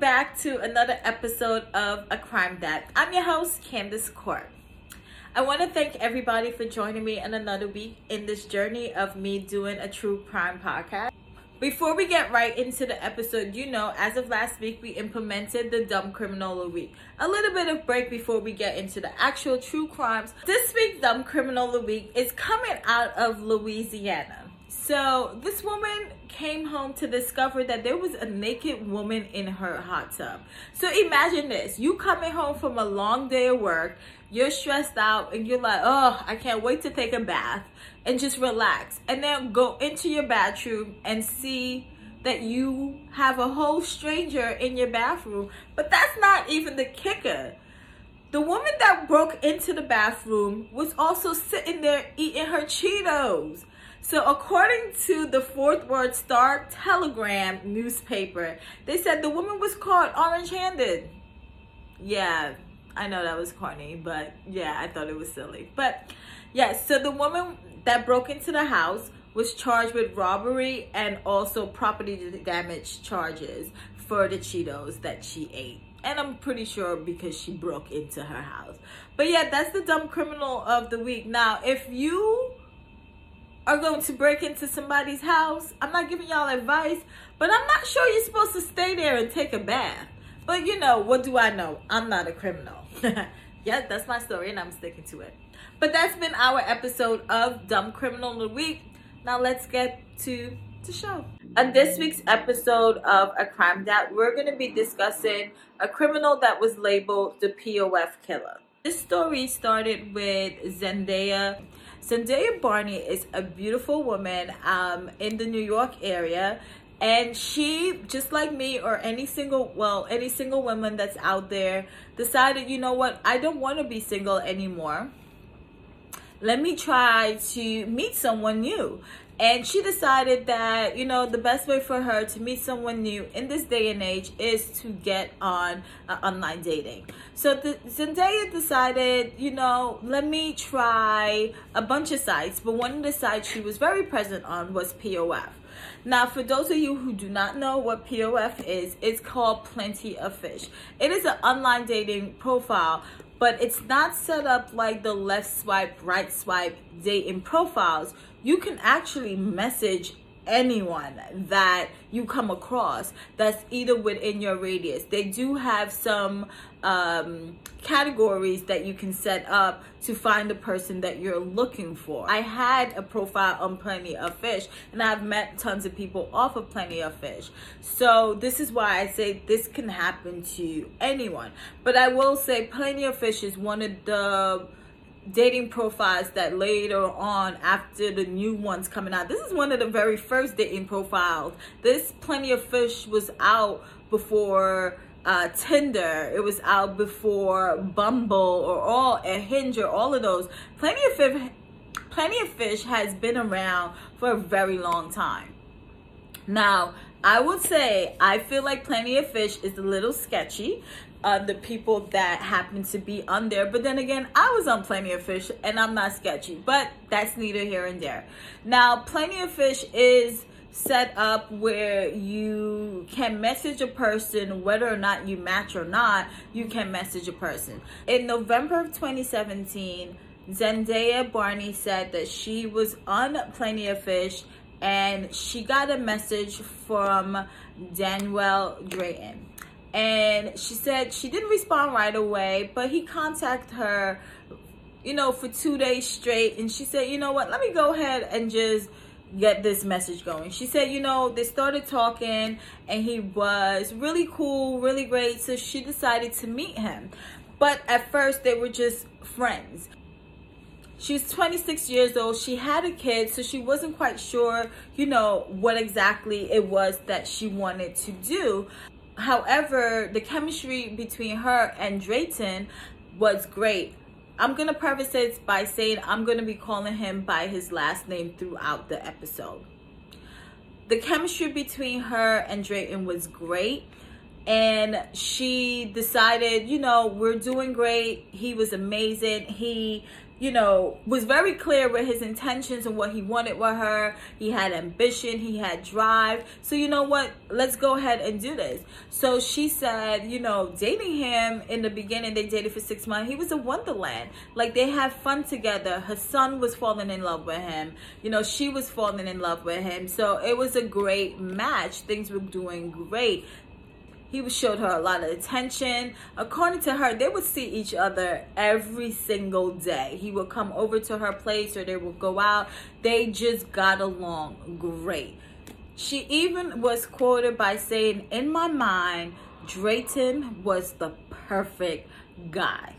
back to another episode of A Crime That. I'm your host, Candace Court. I want to thank everybody for joining me in another week in this journey of me doing a true crime podcast. Before we get right into the episode, you know, as of last week, we implemented the Dumb Criminal of the Week. A little bit of break before we get into the actual true crimes. This week's Dumb Criminal of the Week is coming out of Louisiana. So this woman came home to discover that there was a naked woman in her hot tub. So imagine this. You coming home from a long day of work, you're stressed out and you're like, oh, I can't wait to take a bath and just relax. And then go into your bathroom and see that you have a whole stranger in your bathroom. But that's not even the kicker. The woman that broke into the bathroom was also sitting there eating her Cheetos. So, according to the Fort Worth Star Telegram newspaper, they said the woman was caught orange handed. Yeah, I know that was corny, but yeah, I thought it was silly. But yeah, so the woman that broke into the house was charged with robbery and also property damage charges for the Cheetos that she ate. And I'm pretty sure because she broke into her house. But yeah, that's the dumb criminal of the week. Now, if you are going to break into somebody's house, I'm not giving y'all advice, but I'm not sure you're supposed to stay there and take a bath. But you know, what do I know? I'm not a criminal. yeah, that's my story and I'm sticking to it. But that's been our episode of Dumb Criminal of the Week. Now let's get to the show. On this week's episode of A Crime Dat, we're going to be discussing a criminal that was labeled the POF killer. This story started with Zendaya Zendaya Barney is a beautiful woman um, in the New York area. And she, just like me or any single, well, any single woman that's out there, decided, you know what, I don't want to be single anymore. Let me try to meet someone new. And she decided that, you know, the best way for her to meet someone new in this day and age is to get on uh, online dating. So the, Zendaya decided, you know, let me try a bunch of sites. But one of the sites she was very present on was POF. Now, for those of you who do not know what POF is, it's called Plenty of Fish. It is an online dating profile but it's not set up like the left swipe, right swipe dating profiles. You can actually message anyone that you come across that's either within your radius. They do have some um, categories that you can set up to find the person that you're looking for. I had a profile on Plenty of Fish and I've met tons of people off of Plenty of Fish. So this is why I say this can happen to anyone. But I will say Plenty of Fish is one of the dating profiles that later on after the new ones coming out this is one of the very first dating profiles this plenty of fish was out before uh, Tinder, it was out before Bumble or all a Hinge or all of those. Plenty of fish, Plenty of Fish has been around for a very long time. Now, I would say I feel like Plenty of Fish is a little sketchy. Uh, the people that happen to be on there, but then again, I was on Plenty of Fish and I'm not sketchy, but that's neither here and there. Now, Plenty of Fish is set up where you can message a person whether or not you match or not you can message a person in november of 2017 zendaya barney said that she was on plenty of fish and she got a message from Danueal Drayton. And she said she didn't respond right away, but he contacted her, you know, for two days straight. And she said, you know what, let me go ahead and just get this message going. She said, you know, they started talking and he was really cool, really great. So she decided to meet him. But at first, they were just friends. She was 26 years old. She had a kid, so she wasn't quite sure, you know, what exactly it was that she wanted to do. However, the chemistry between her and Drayton was great. I'm going to preface it by saying I'm going to be calling him by his last name throughout the episode. The chemistry between her and Drayton was great. and she decided, you know, we're doing great. He was amazing. He you know, was very clear with his intentions and what he wanted with her. He had ambition, he had drive. So, you know what? Let's go ahead and do this. So she said, you know, dating him in the beginning, they dated for six months. He was a wonderland. Like they had fun together. Her son was falling in love with him. You know, she was falling in love with him. So it was a great match. Things were doing great. He showed her a lot of attention. According to her, they would see each other every single day. He would come over to her place or they would go out. They just got along great. She even was quoted by saying, In my mind, Drayton was the perfect guy.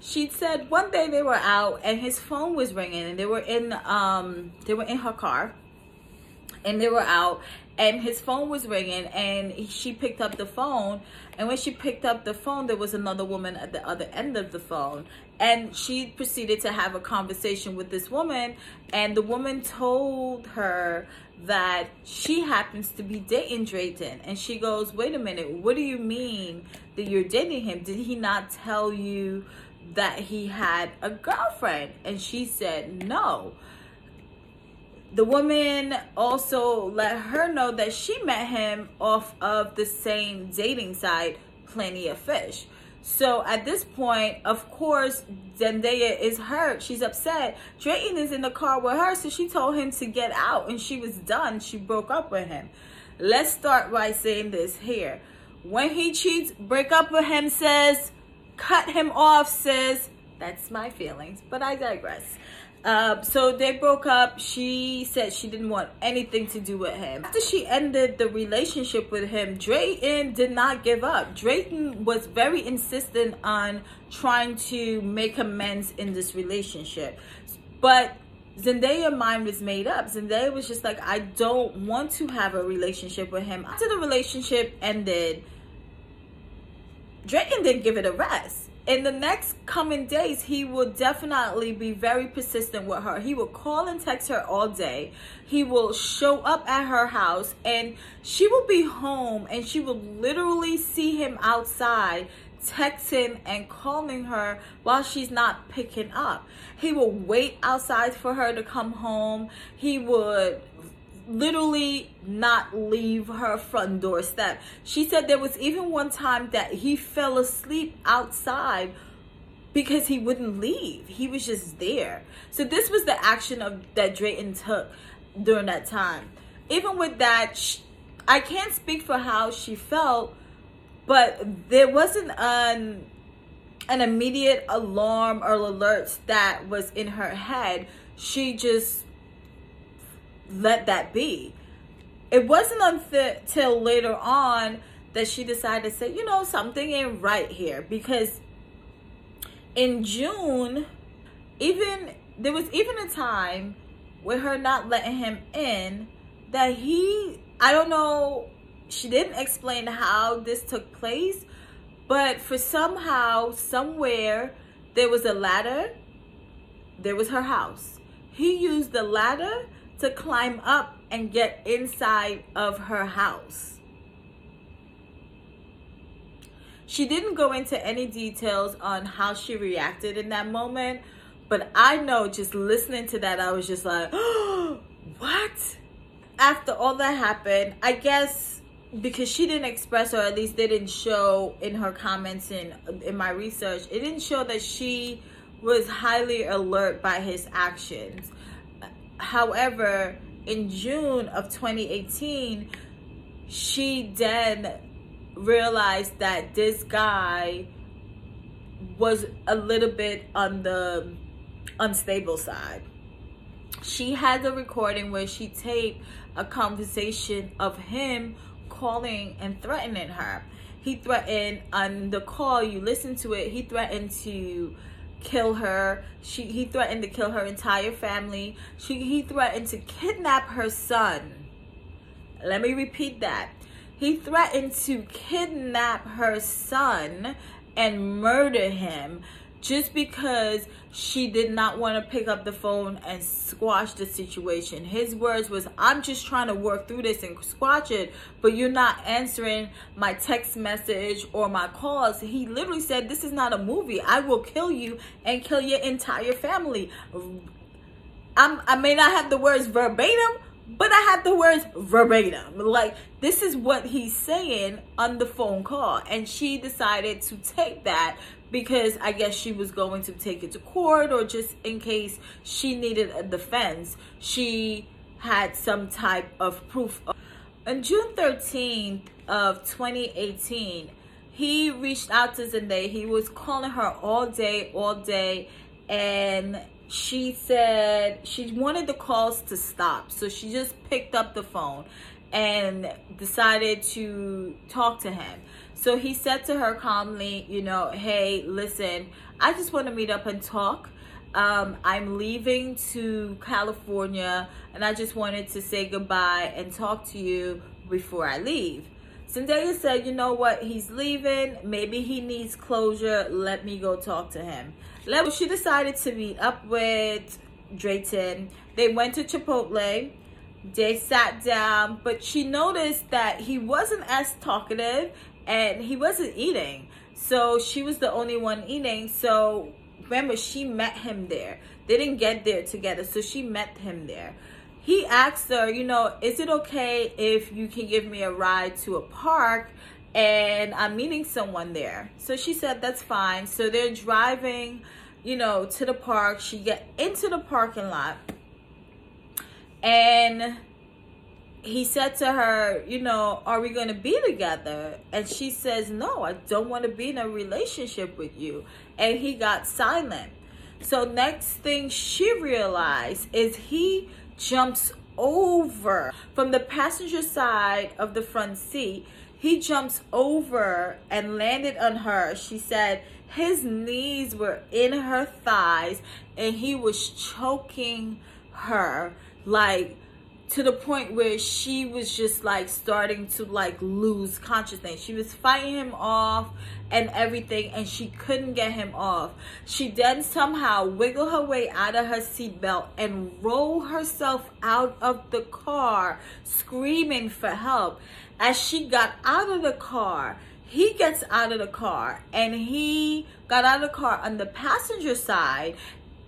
She said one day they were out and his phone was ringing and they were in um they were in her car and they were out and his phone was ringing and she picked up the phone. And when she picked up the phone there was another woman at the other end of the phone. And she proceeded to have a conversation with this woman. And the woman told her that she happens to be dating Drayton. And she goes wait a minute what do you mean that you're dating him? Did he not tell you that he had a girlfriend? And she said no the woman also let her know that she met him off of the same dating site, Plenty of Fish. So at this point, of course, Zendaya is hurt. She's upset. Drayton is in the car with her, so she told him to get out, and she was done. She broke up with him. Let's start by saying this here. When he cheats, break up with him, says, cut him off, says, that's my feelings, but I digress. Uh, so they broke up. She said she didn't want anything to do with him. After she ended the relationship with him, Drayton did not give up. Drayton was very insistent on trying to make amends in this relationship. But Zendaya mind was made up. Zendaya was just like, I don't want to have a relationship with him. After the relationship ended, Drayton didn't give it a rest in the next coming days, he will definitely be very persistent with her. He will call and text her all day. He will show up at her house and she will be home and she will literally see him outside texting and calling her while she's not picking up. He will wait outside for her to come home. He would literally not leave her front doorstep. She said there was even one time that he fell asleep outside because he wouldn't leave. He was just there. So this was the action of that Drayton took during that time. Even with that, she, I can't speak for how she felt, but there wasn't an an immediate alarm or alert that was in her head. She just let that be. It wasn't until later on that she decided to say, you know, something ain't right here because in June, even there was even a time with her not letting him in that he, I don't know, she didn't explain how this took place, but for somehow, somewhere, there was a ladder, there was her house. He used the ladder to climb up and get inside of her house. She didn't go into any details on how she reacted in that moment, but I know just listening to that, I was just like, oh, what? After all that happened, I guess because she didn't express or at least didn't show in her comments in in my research, it didn't show that she was highly alert by his actions. However, in June of 2018, she then realized that this guy was a little bit on the unstable side. She had the recording where she taped a conversation of him calling and threatening her. He threatened on the call, you listen to it, he threatened to kill her. She he threatened to kill her entire family. She he threatened to kidnap her son. Let me repeat that. He threatened to kidnap her son and murder him. Just because she did not want to pick up the phone and squash the situation. His words was, I'm just trying to work through this and squash it, but you're not answering my text message or my calls. He literally said, This is not a movie. I will kill you and kill your entire family. I'm, I may not have the words verbatim, but I have the words verbatim. Like, this is what he's saying on the phone call. And she decided to take that because I guess she was going to take it to court or just in case she needed a defense, she had some type of proof. On June 13th of 2018, he reached out to Zendaya. He was calling her all day, all day, and she said she wanted the calls to stop. So she just picked up the phone and decided to talk to him. So he said to her calmly, you know, hey, listen, I just want to meet up and talk. Um, I'm leaving to California and I just wanted to say goodbye and talk to you before I leave. Zendaya said, you know what, he's leaving. Maybe he needs closure. Let me go talk to him. She decided to meet up with Drayton. They went to Chipotle. They sat down, but she noticed that he wasn't as talkative and he wasn't eating. So she was the only one eating. So remember, she met him there. They didn't get there together, so she met him there he asked her, you know, is it okay if you can give me a ride to a park and I'm meeting someone there? So she said, that's fine. So they're driving, you know, to the park. She get into the parking lot and he said to her, you know, are we going to be together? And she says, no, I don't want to be in a relationship with you. And he got silent. So next thing she realized is he jumps over from the passenger side of the front seat. He jumps over and landed on her. She said his knees were in her thighs and he was choking her like to the point where she was just like starting to like lose consciousness. She was fighting him off and everything and she couldn't get him off. She then somehow wiggled her way out of her seatbelt and rolled herself out of the car screaming for help. As she got out of the car, he gets out of the car and he got out of the car on the passenger side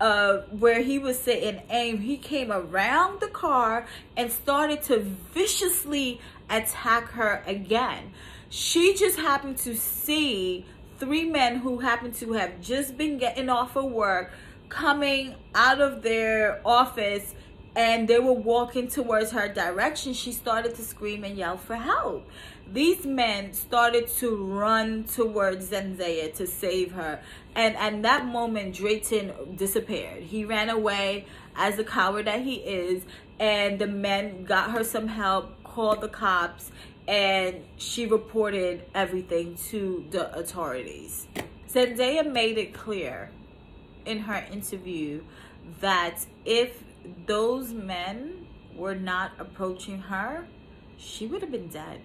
uh, where he was sitting and he came around the car and started to viciously attack her again. She just happened to see three men who happened to have just been getting off of work coming out of their office and they were walking towards her direction. She started to scream and yell for help these men started to run towards Zendaya to save her. And at that moment, Drayton disappeared. He ran away as the coward that he is. And the men got her some help, called the cops, and she reported everything to the authorities. Zendaya made it clear in her interview that if those men were not approaching her, she would have been dead.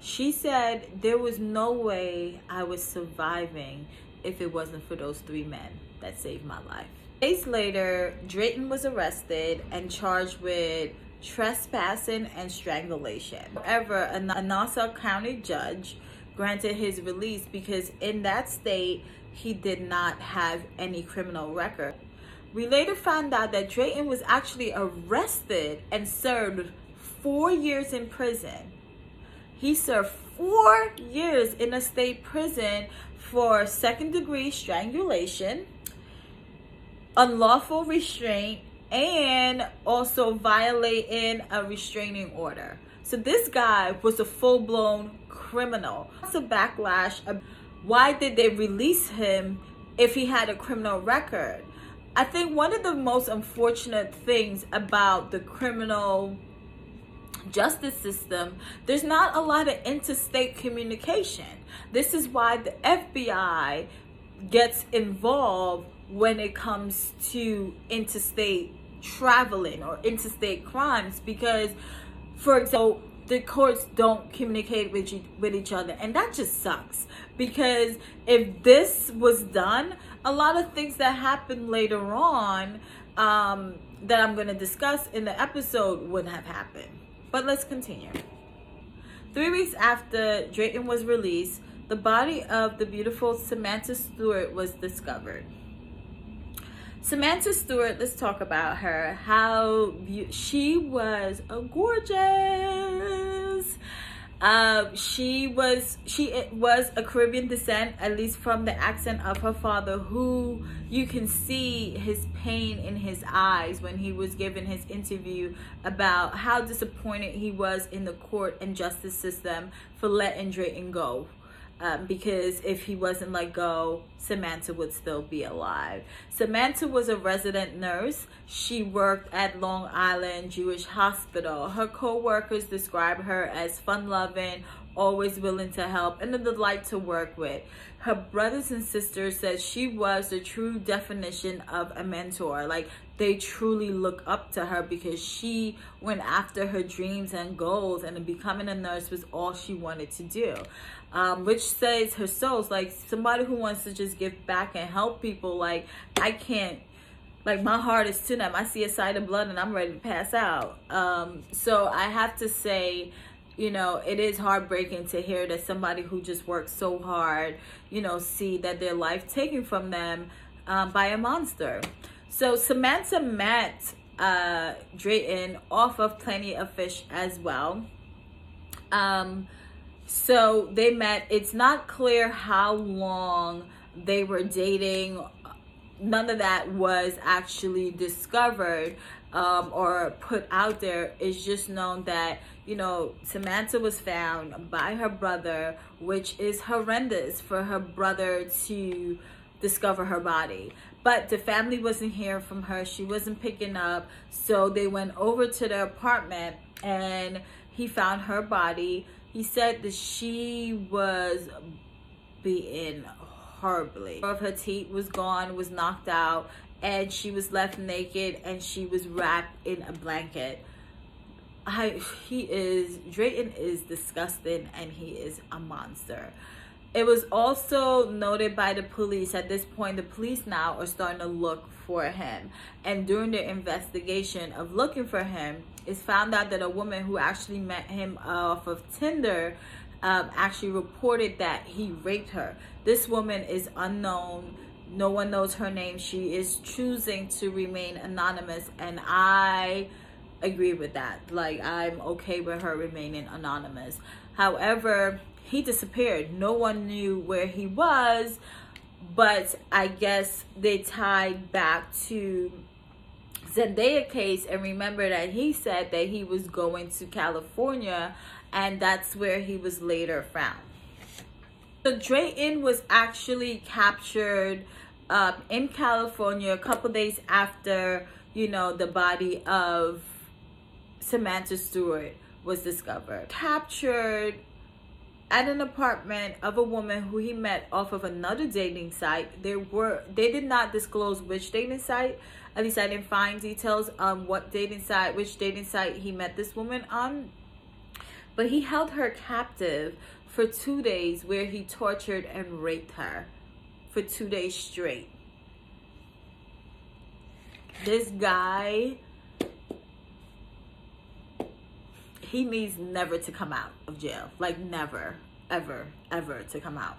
She said there was no way I was surviving if it wasn't for those three men that saved my life. Days later, Drayton was arrested and charged with trespassing and strangulation. However, a Nassau County judge granted his release because in that state, he did not have any criminal record. We later found out that Drayton was actually arrested and served four years in prison he served four years in a state prison for second degree strangulation, unlawful restraint, and also violating a restraining order. So this guy was a full blown criminal. It's a backlash. Why did they release him if he had a criminal record? I think one of the most unfortunate things about the criminal justice system, there's not a lot of interstate communication. This is why the FBI gets involved when it comes to interstate traveling or interstate crimes because for example the courts don't communicate with each, with each other and that just sucks because if this was done a lot of things that happen later on um, that i'm going to discuss in the episode wouldn't have happened but let's continue three weeks after drayton was released the body of the beautiful samantha stewart was discovered Samantha Stewart, let's talk about her. How be- she was a gorgeous. Um, she was she was a Caribbean descent, at least from the accent of her father, who you can see his pain in his eyes when he was given his interview about how disappointed he was in the court and justice system for letting Drayton go um, because if he wasn't let go, Samantha would still be alive. Samantha was a resident nurse. She worked at Long Island Jewish Hospital. Her co-workers describe her as fun-loving, always willing to help, and a delight to work with. Her brothers and sisters said she was the true definition of a mentor. Like they truly look up to her because she went after her dreams and goals, and becoming a nurse was all she wanted to do um, which says her soul's like somebody who wants to just give back and help people. Like I can't, like my heart is to them. I see a side of blood and I'm ready to pass out. Um, so I have to say, you know, it is heartbreaking to hear that somebody who just worked so hard, you know, see that their life taken from them um, by a monster. So Samantha met uh, Drayton off of Plenty of Fish as well. Um, so they met. It's not clear how long they were dating. None of that was actually discovered um, or put out there. It's just known that, you know, Samantha was found by her brother, which is horrendous for her brother to discover her body. But the family wasn't hearing from her. She wasn't picking up. So they went over to the apartment and he found her body he said that she was beaten horribly. Of her teeth was gone, was knocked out, and she was left naked and she was wrapped in a blanket. I, he is, Drayton is disgusting and he is a monster. It was also noted by the police at this point, the police now are starting to look for him. And during their investigation of looking for him, it's found out that a woman who actually met him off of Tinder um, actually reported that he raped her. This woman is unknown. No one knows her name. She is choosing to remain anonymous. And I agree with that. Like, I'm okay with her remaining anonymous. However, he disappeared. No one knew where he was. But I guess they tied back to Zendaya case and remember that he said that he was going to California and that's where he was later found. So Drayton was actually captured um, in California a couple days after, you know, the body of Samantha Stewart was discovered. Captured at an apartment of a woman who he met off of another dating site. There were they did not disclose which dating site. At least I didn't find details on what dating site, which dating site he met this woman on. But he held her captive for two days where he tortured and raped her for two days straight. This guy he needs never to come out of jail. Like never, ever, ever to come out.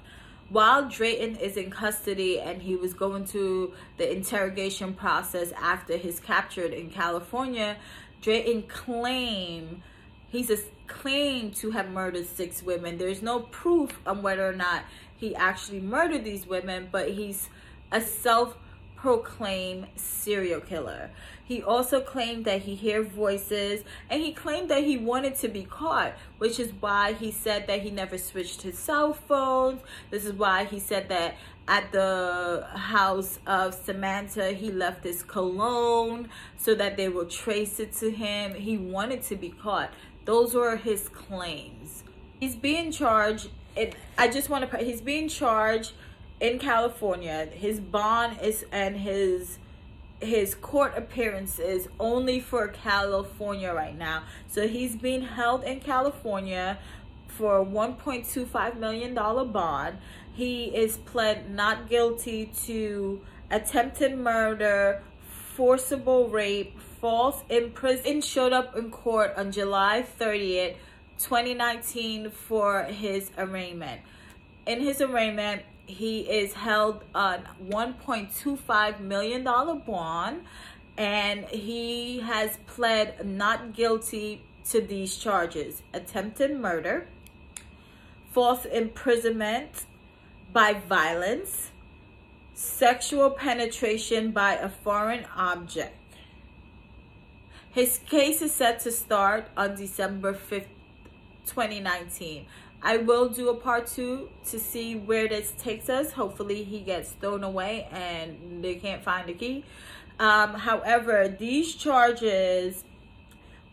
While Drayton is in custody and he was going to the interrogation process after his captured in California, Drayton claimed he's a claimed to have murdered six women. There's no proof on whether or not he actually murdered these women, but he's a self proclaimed serial killer. He also claimed that he heard voices and he claimed that he wanted to be caught, which is why he said that he never switched his cell phones. This is why he said that at the house of Samantha, he left his cologne so that they will trace it to him. He wanted to be caught. Those were his claims. He's being charged. And I just want to. He's being charged in California. His bond is and his his court appearances only for California right now. So he's being held in California for a $1.25 million bond. He is pled not guilty to attempted murder, forcible rape, false imprisonment. Showed up in court on July 30th, 2019 for his arraignment. In his arraignment, he is held on 1.25 million dollar bond and he has pled not guilty to these charges. Attempted murder false imprisonment by violence sexual penetration by a foreign object. His case is set to start on december 5th 2019 I will do a part two to see where this takes us. Hopefully, he gets thrown away and they can't find the key. Um, however, these charges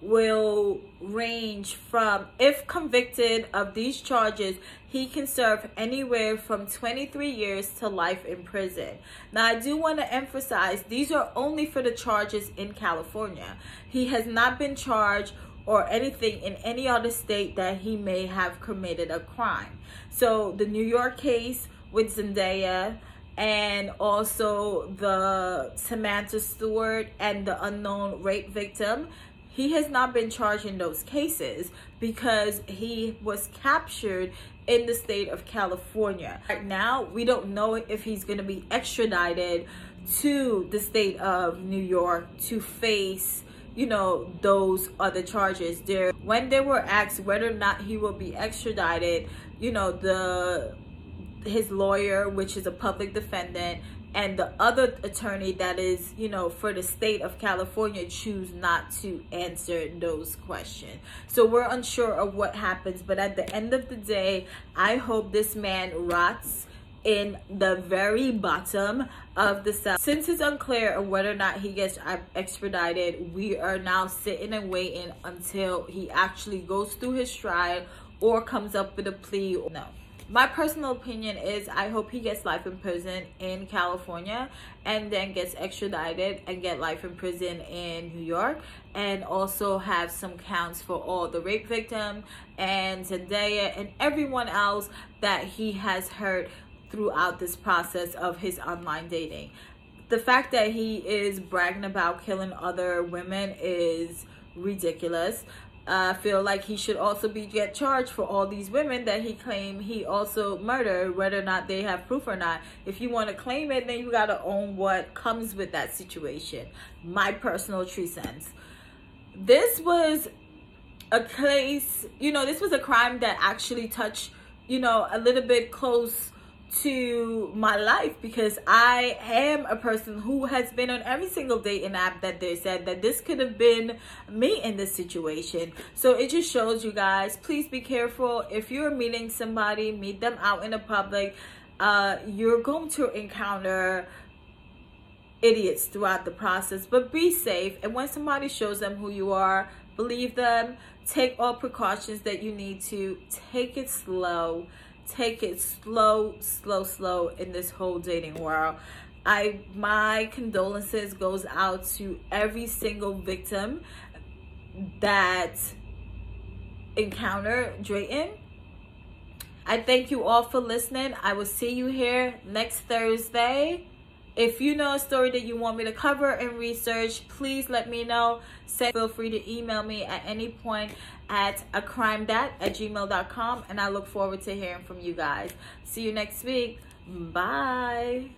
will range from, if convicted of these charges, he can serve anywhere from 23 years to life in prison. Now, I do want to emphasize these are only for the charges in California. He has not been charged or anything in any other state that he may have committed a crime. So the New York case with Zendaya and also the Samantha Stewart and the unknown rape victim, he has not been charged in those cases because he was captured in the state of California. Right now, we don't know if he's going to be extradited to the state of New York to face you know those other charges. There when they were asked whether or not he will be extradited you know the his lawyer which is a public defendant and the other attorney that is you know for the state of california choose not to answer those questions. So we're unsure of what happens but at the end of the day i hope this man rots in the very bottom of the cell. Since it's unclear whether or not he gets extradited, we are now sitting and waiting until he actually goes through his trial or comes up with a plea. No. My personal opinion is I hope he gets life in prison in California and then gets extradited and get life in prison in New York and also have some counts for all the rape victim and Zendaya and everyone else that he has hurt throughout this process of his online dating. The fact that he is bragging about killing other women is ridiculous. I feel like he should also be get charged for all these women that he claimed he also murdered, whether or not they have proof or not. If you want to claim it, then you got to own what comes with that situation. My personal true sense. This was a case, you know, this was a crime that actually touched, you know, a little bit close to my life because I am a person who has been on every single dating app that they said that this could have been me in this situation. So it just shows you guys, please be careful. If you're meeting somebody, meet them out in the public. Uh, you're going to encounter idiots throughout the process, but be safe. And when somebody shows them who you are, believe them. Take all precautions that you need to. Take it slow take it slow, slow, slow in this whole dating world. I my condolences goes out to every single victim that encounter Drayton. I thank you all for listening. I will see you here next Thursday. If you know a story that you want me to cover and research, please let me know. Say, feel free to email me at any point at a crime at gmail.com and I look forward to hearing from you guys. See you next week. Bye.